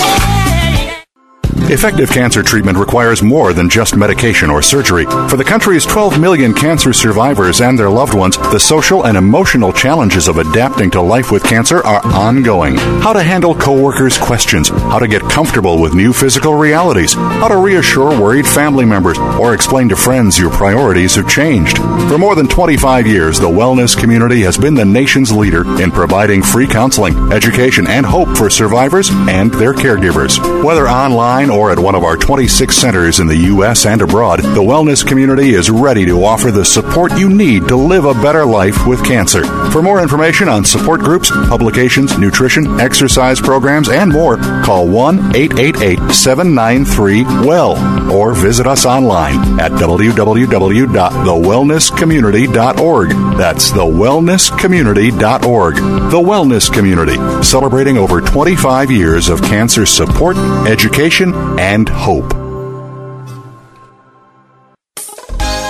Effective cancer treatment requires more than just medication or surgery. For the country's 12 million cancer survivors and their loved ones, the social and emotional challenges of adapting to life with cancer are ongoing. How to handle coworkers' questions, how to get comfortable with new physical realities, how to reassure worried family members, or explain to friends your priorities have changed. For more than 25 years, the wellness community has been the nation's leader in providing free counseling, education, and hope for survivors and their caregivers. Whether online or at one of our 26 centers in the U.S. and abroad, the wellness community is ready to offer the support you need to live a better life with cancer. For more information on support groups, publications, nutrition, exercise programs, and more, call 1 888 793 WELL or visit us online at www.thewellnesscommunity.org. That's thewellnesscommunity.org. The Wellness Community, celebrating over 25 years of cancer support, education, and hope.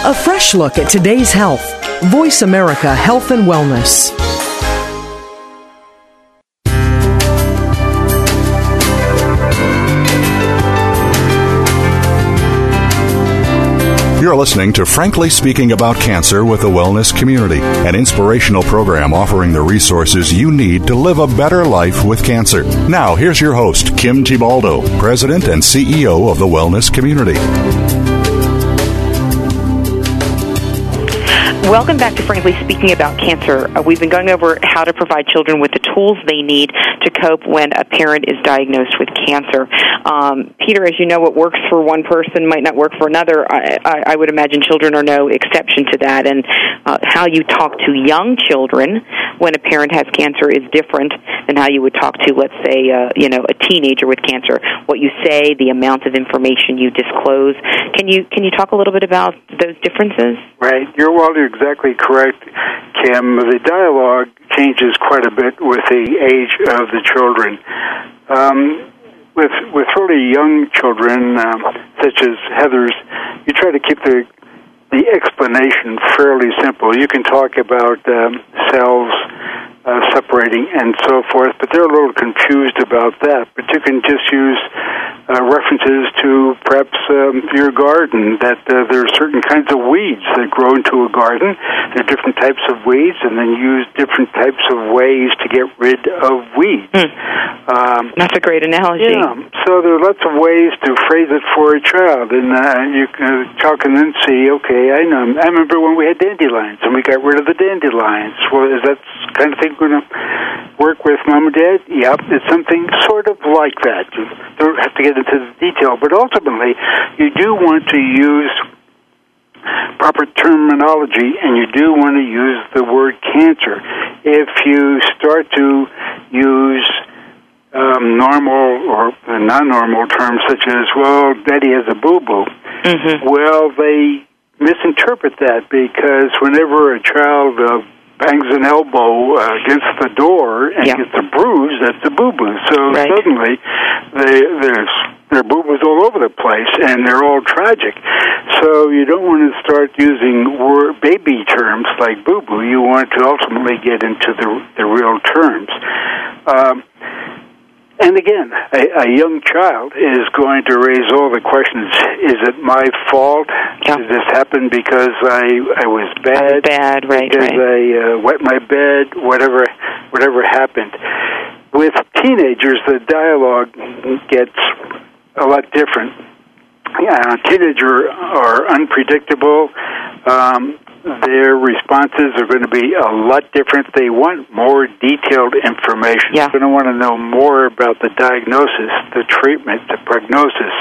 A fresh look at today's health. Voice America Health and Wellness. You're listening to Frankly Speaking About Cancer with the Wellness Community, an inspirational program offering the resources you need to live a better life with cancer. Now, here's your host, Kim Thiboldeaux, President and CEO of the Wellness Community. Welcome back to Frankly Speaking About Cancer. Uh, we've been going over how to provide children with the tools they need to cope when a parent is diagnosed with cancer. Um, Peter, as you know, what works for one person might not work for another. I, I, I would imagine children are no exception to that. And uh, how you talk to young children when a parent has cancer is different than how you would talk to, let's say, uh, you know, a teenager with cancer. What you say, the amount of information you disclose. Can you can you talk a little bit about those differences? Right. You're you're exactly correct, Kim. The dialogue changes quite a bit with the age of the children. Um, with with really young children, um, such as Heather's, you try to keep the the explanation fairly simple. You can talk about um, cells uh, separating and so forth, but they're a little confused about that. But you can just use uh, references to perhaps um, your garden that uh, there are certain kinds of weeds that grow into a garden. There are different types of weeds, and then use different types of ways to get rid of weeds. Hmm. Um, That's a great analogy. yeah, so there are lots of ways to phrase it for a child, and uh, you can, child can then see, okay, I know. I remember when we had dandelions, and we got rid of the dandelions. Well, is that kind of thing going to work with mom and dad? Yep, it's something sort of like that. You don't have to get into the detail, but ultimately, you do want to use proper terminology, and you do want to use the word cancer. If you start to use um, normal or non-normal terms such as "well, Daddy has a boo-boo," well, they misinterpret that because whenever a child uh, bangs an elbow uh, against the door and gets a bruise, that's a boo-boo. So suddenly, they, there's there are boo-boos all over the place, and they're all tragic. So you don't want to start using word, baby terms like boo-boo. You want to ultimately get into the the real terms. Um, and again, a, a young child is going to raise all the questions. Is it my fault? Did this happen because I I was bad? bad, right? Because I uh, wet my bed. Whatever, whatever happened. With teenagers, the dialogue gets a lot different. Yeah, teenagers are unpredictable. Um, their responses are going to be a lot different. They want more detailed information. Yeah. They're going to want to know more about the diagnosis, the treatment, the prognosis.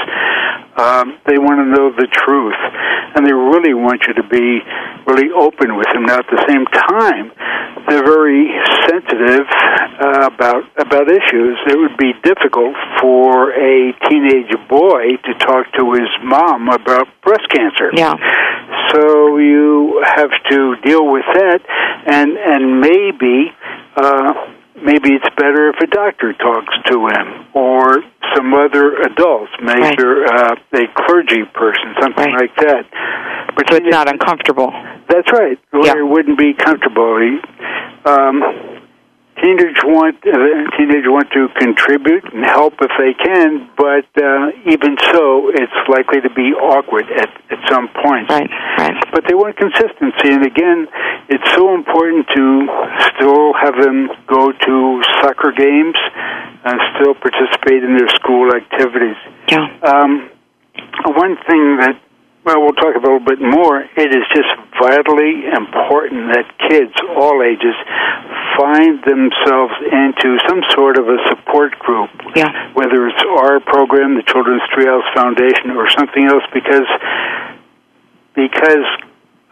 Um, they want to know the truth, and they really want you to be really open with them. Now, at the same time, they're very sensitive uh, about about issues. It would be difficult for a teenage boy to talk to his mom about breast cancer. Yeah. So you have to deal with that, and and maybe. Uh, Maybe it's better if a doctor talks to him or some other adults, maybe uh, a clergy person, something like that. But so it's not uncomfortable. That's right. Where it wouldn't be comfortable. He- Um, teenagers want uh, teenagers want to contribute and help if they can, but uh, even so, it's likely to be awkward at at some point. Right, right. But they want consistency, and again, it's so important to still have them go to soccer games and still participate in their school activities. Yeah. Um, one thing that well, we'll talk a little bit more. It is just vitally important that kids, all ages, find themselves into some sort of a support group. Yeah. Whether it's our program, the Children's Treehouse Foundation, or something else, because because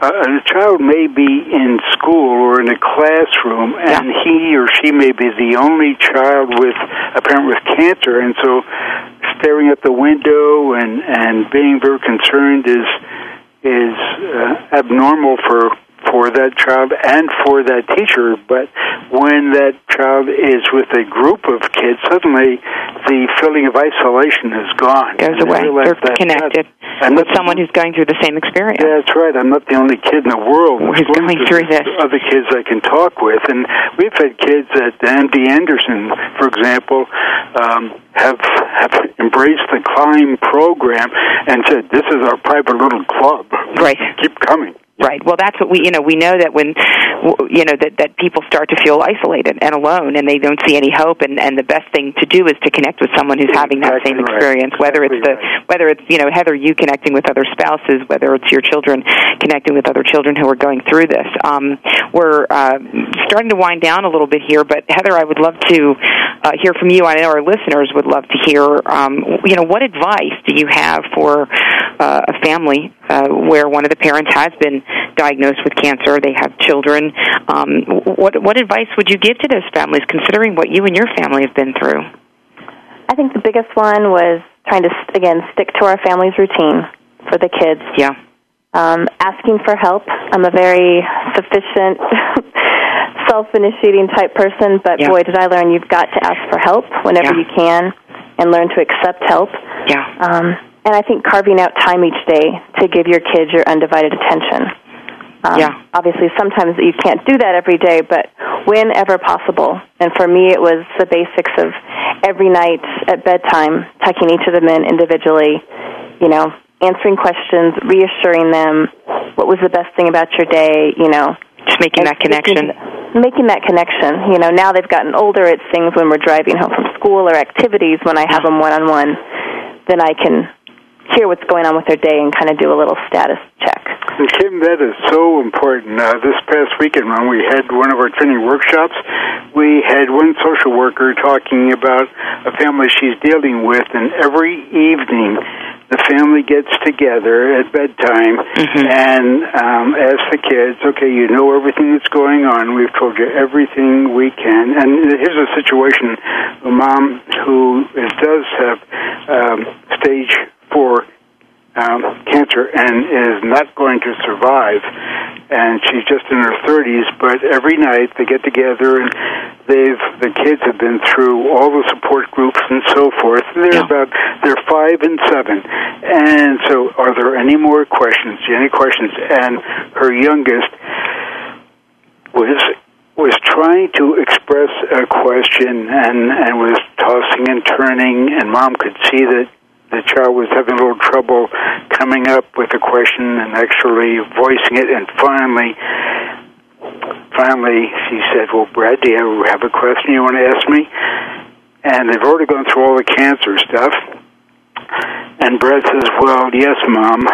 uh, a child may be in school or in a classroom, and he or she may be the only child with a parent with cancer, and so staring at the window and and being very concerned is is uh, abnormal for for that child and for that teacher. But when that child is with a group of kids, suddenly the feeling of isolation is gone. Goes away. They're that- connected I'm with someone who's going through the same experience. yeah, that's right. I'm not the only kid in the world Who's going through this. Other kids I can talk with, and we've had kids at MD Anderson, for example, um, have have embraced the climb program and said, "This is our private little club. Right. Keep coming." Right. Well, that's what we, you know, we know that when, you know, that that people start to feel isolated and alone, and they don't see any hope, and and the best thing to do is to connect with someone who's having that same Exactly right. experience. Whether it's the, whether it's you know Heather, you connecting with other spouses, whether it's your children connecting with other children who are going through this. Um, we're uh, starting to wind down a little bit here, but Heather, I would love to uh, hear from you. I know our listeners would love to hear, um, you know, what advice do you have for uh, a family uh, where one of the parents has been diagnosed with cancer? They have children. Um, what what advice would you give to those families, considering what you and your family have been through? I think the biggest one was trying to again stick to our family's routine for the kids. Yeah. Um, asking for help. I'm a very sufficient, self-initiating type person, but Yeah. boy, did I learn you've got to ask for help whenever Yeah. you can, and learn to accept help. Yeah. Um, and I think carving out time each day to give your kids your undivided attention. Um, Yeah. Obviously, sometimes you can't do that every day, but whenever possible. And for me, it was the basics of every night at bedtime, tucking each of them in individually, you know, answering questions, reassuring them, what was the best thing about your day, you know. Just making that connection. Making that connection. You know, now they've gotten older, it's things when we're driving home from school or activities when I have them one on one, then I can hear what's going on with their day and kind of do a little status check. And Kim, that is so important. Uh, this past weekend, when we had one of our training workshops, we had one social worker talking about a family she's dealing with, and every evening the family gets together at bedtime and um, ask the kids, okay, you know everything that's going on. We've told you everything we can. And here's a situation a mom who is, does have um, stage four um, cancer and is not going to survive. And she's just in her 30s, but every night they get together and they've the kids have been through all the support groups and so forth. They're about they're five and seven, and so are there any more questions? Any questions? And her youngest was was trying to express a question and and was tossing and turning, and mom could see that the child was having a little trouble coming up with a question and actually voicing it, and finally. Finally, she said, "Well, Brad, do you have a question you want to ask me?" And they've already gone through all the cancer stuff. And Brad says, "Well, yes, Mom.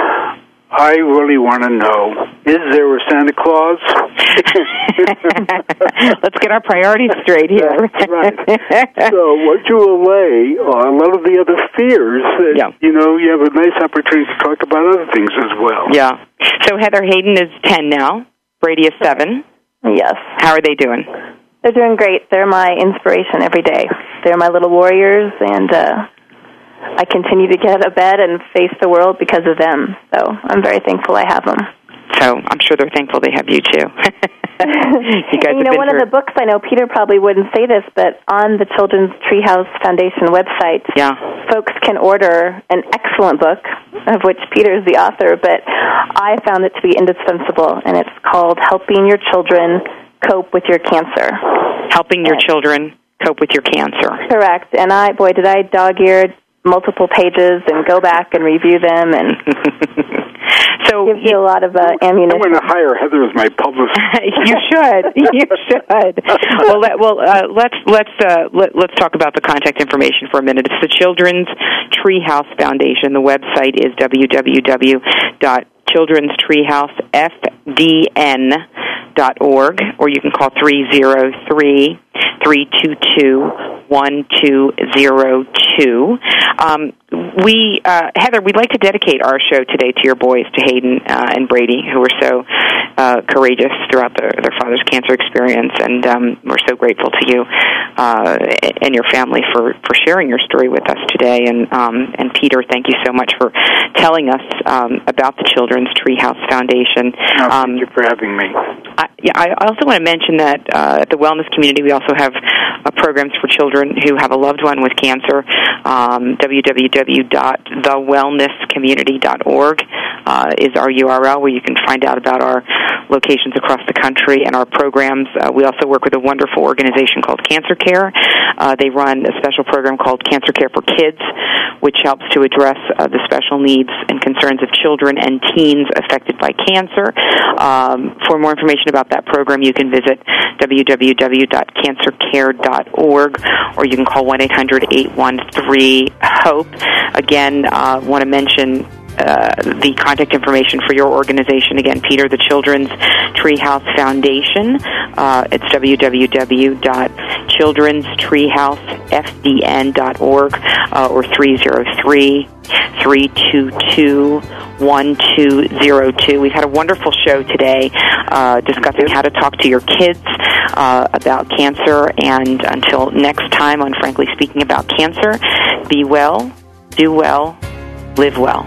I really want to know: Is there a Santa Claus?" Let's get our priorities straight here. right. So, what you allay are a lot of the other fears. That, You know, you have a nice opportunity to talk about other things as well. Yeah. So Heather Hayden is 10 now. Brady is 7. Yes. How are they doing? They're doing great. They're my inspiration every day. They're my little warriors, and uh, I continue to get out of bed and face the world because of them. So I'm very thankful I have them. So I'm sure they're thankful they have you too. you guys And, you know, one through of the books I know Peter probably wouldn't say this, but on the Children's Treehouse Foundation website, yeah. folks can order an excellent book, of which Peter is the author, but I found it to be indispensable, and it's called Helping Your Children cope with your cancer. Helping your children cope with your cancer. Correct. And I, boy, did I dog eared multiple pages and go back and review them and so gives you a lot of uh, ammunition. I'm going to hire Heather as my publicist. you should. You should. well, let, well, uh, let's let's uh, let, let's talk about the contact information for a minute. It's the Children's Treehouse Foundation. The website is www.children'streehousefdn.org, or you can call three zero three three two two one two zero two. Um, we, uh, Heather, we'd like to dedicate our show today to your boys, to Hayden uh, and Brady, who were so uh, courageous throughout their, their father's cancer experience, and um, we're so grateful to you uh, and your family for, for sharing your story with us today. And um, and Peter, thank you so much for telling us um, about the Children's Treehouse Foundation. Thank um, you for having me. I, yeah, I also want to mention that uh, at the wellness community, we also have uh, programs for children who have a loved one with cancer. Um, www.thewellnesscommunity.org uh, is our URL where you can find out about our locations across the country and our programs. Uh, we also work with a wonderful organization called Cancer Care. Uh, they run a special program called Cancer Care for Kids, which helps to address uh, the special needs and concerns of children and teens affected by cancer. Um, for more information about that program, you can visit www.cancercare.org or you can call 1 800 813 HOPE. Again, uh, want to mention uh, the contact information for your organization. Again, Peter, the Children's Treehouse Foundation. Uh, it's www.children'streehousefdn.org uh, or 303 322 1202. We've had a wonderful show today uh, discussing how to talk to your kids uh, about cancer. And until next time on Frankly Speaking About Cancer, be well, do well, live well.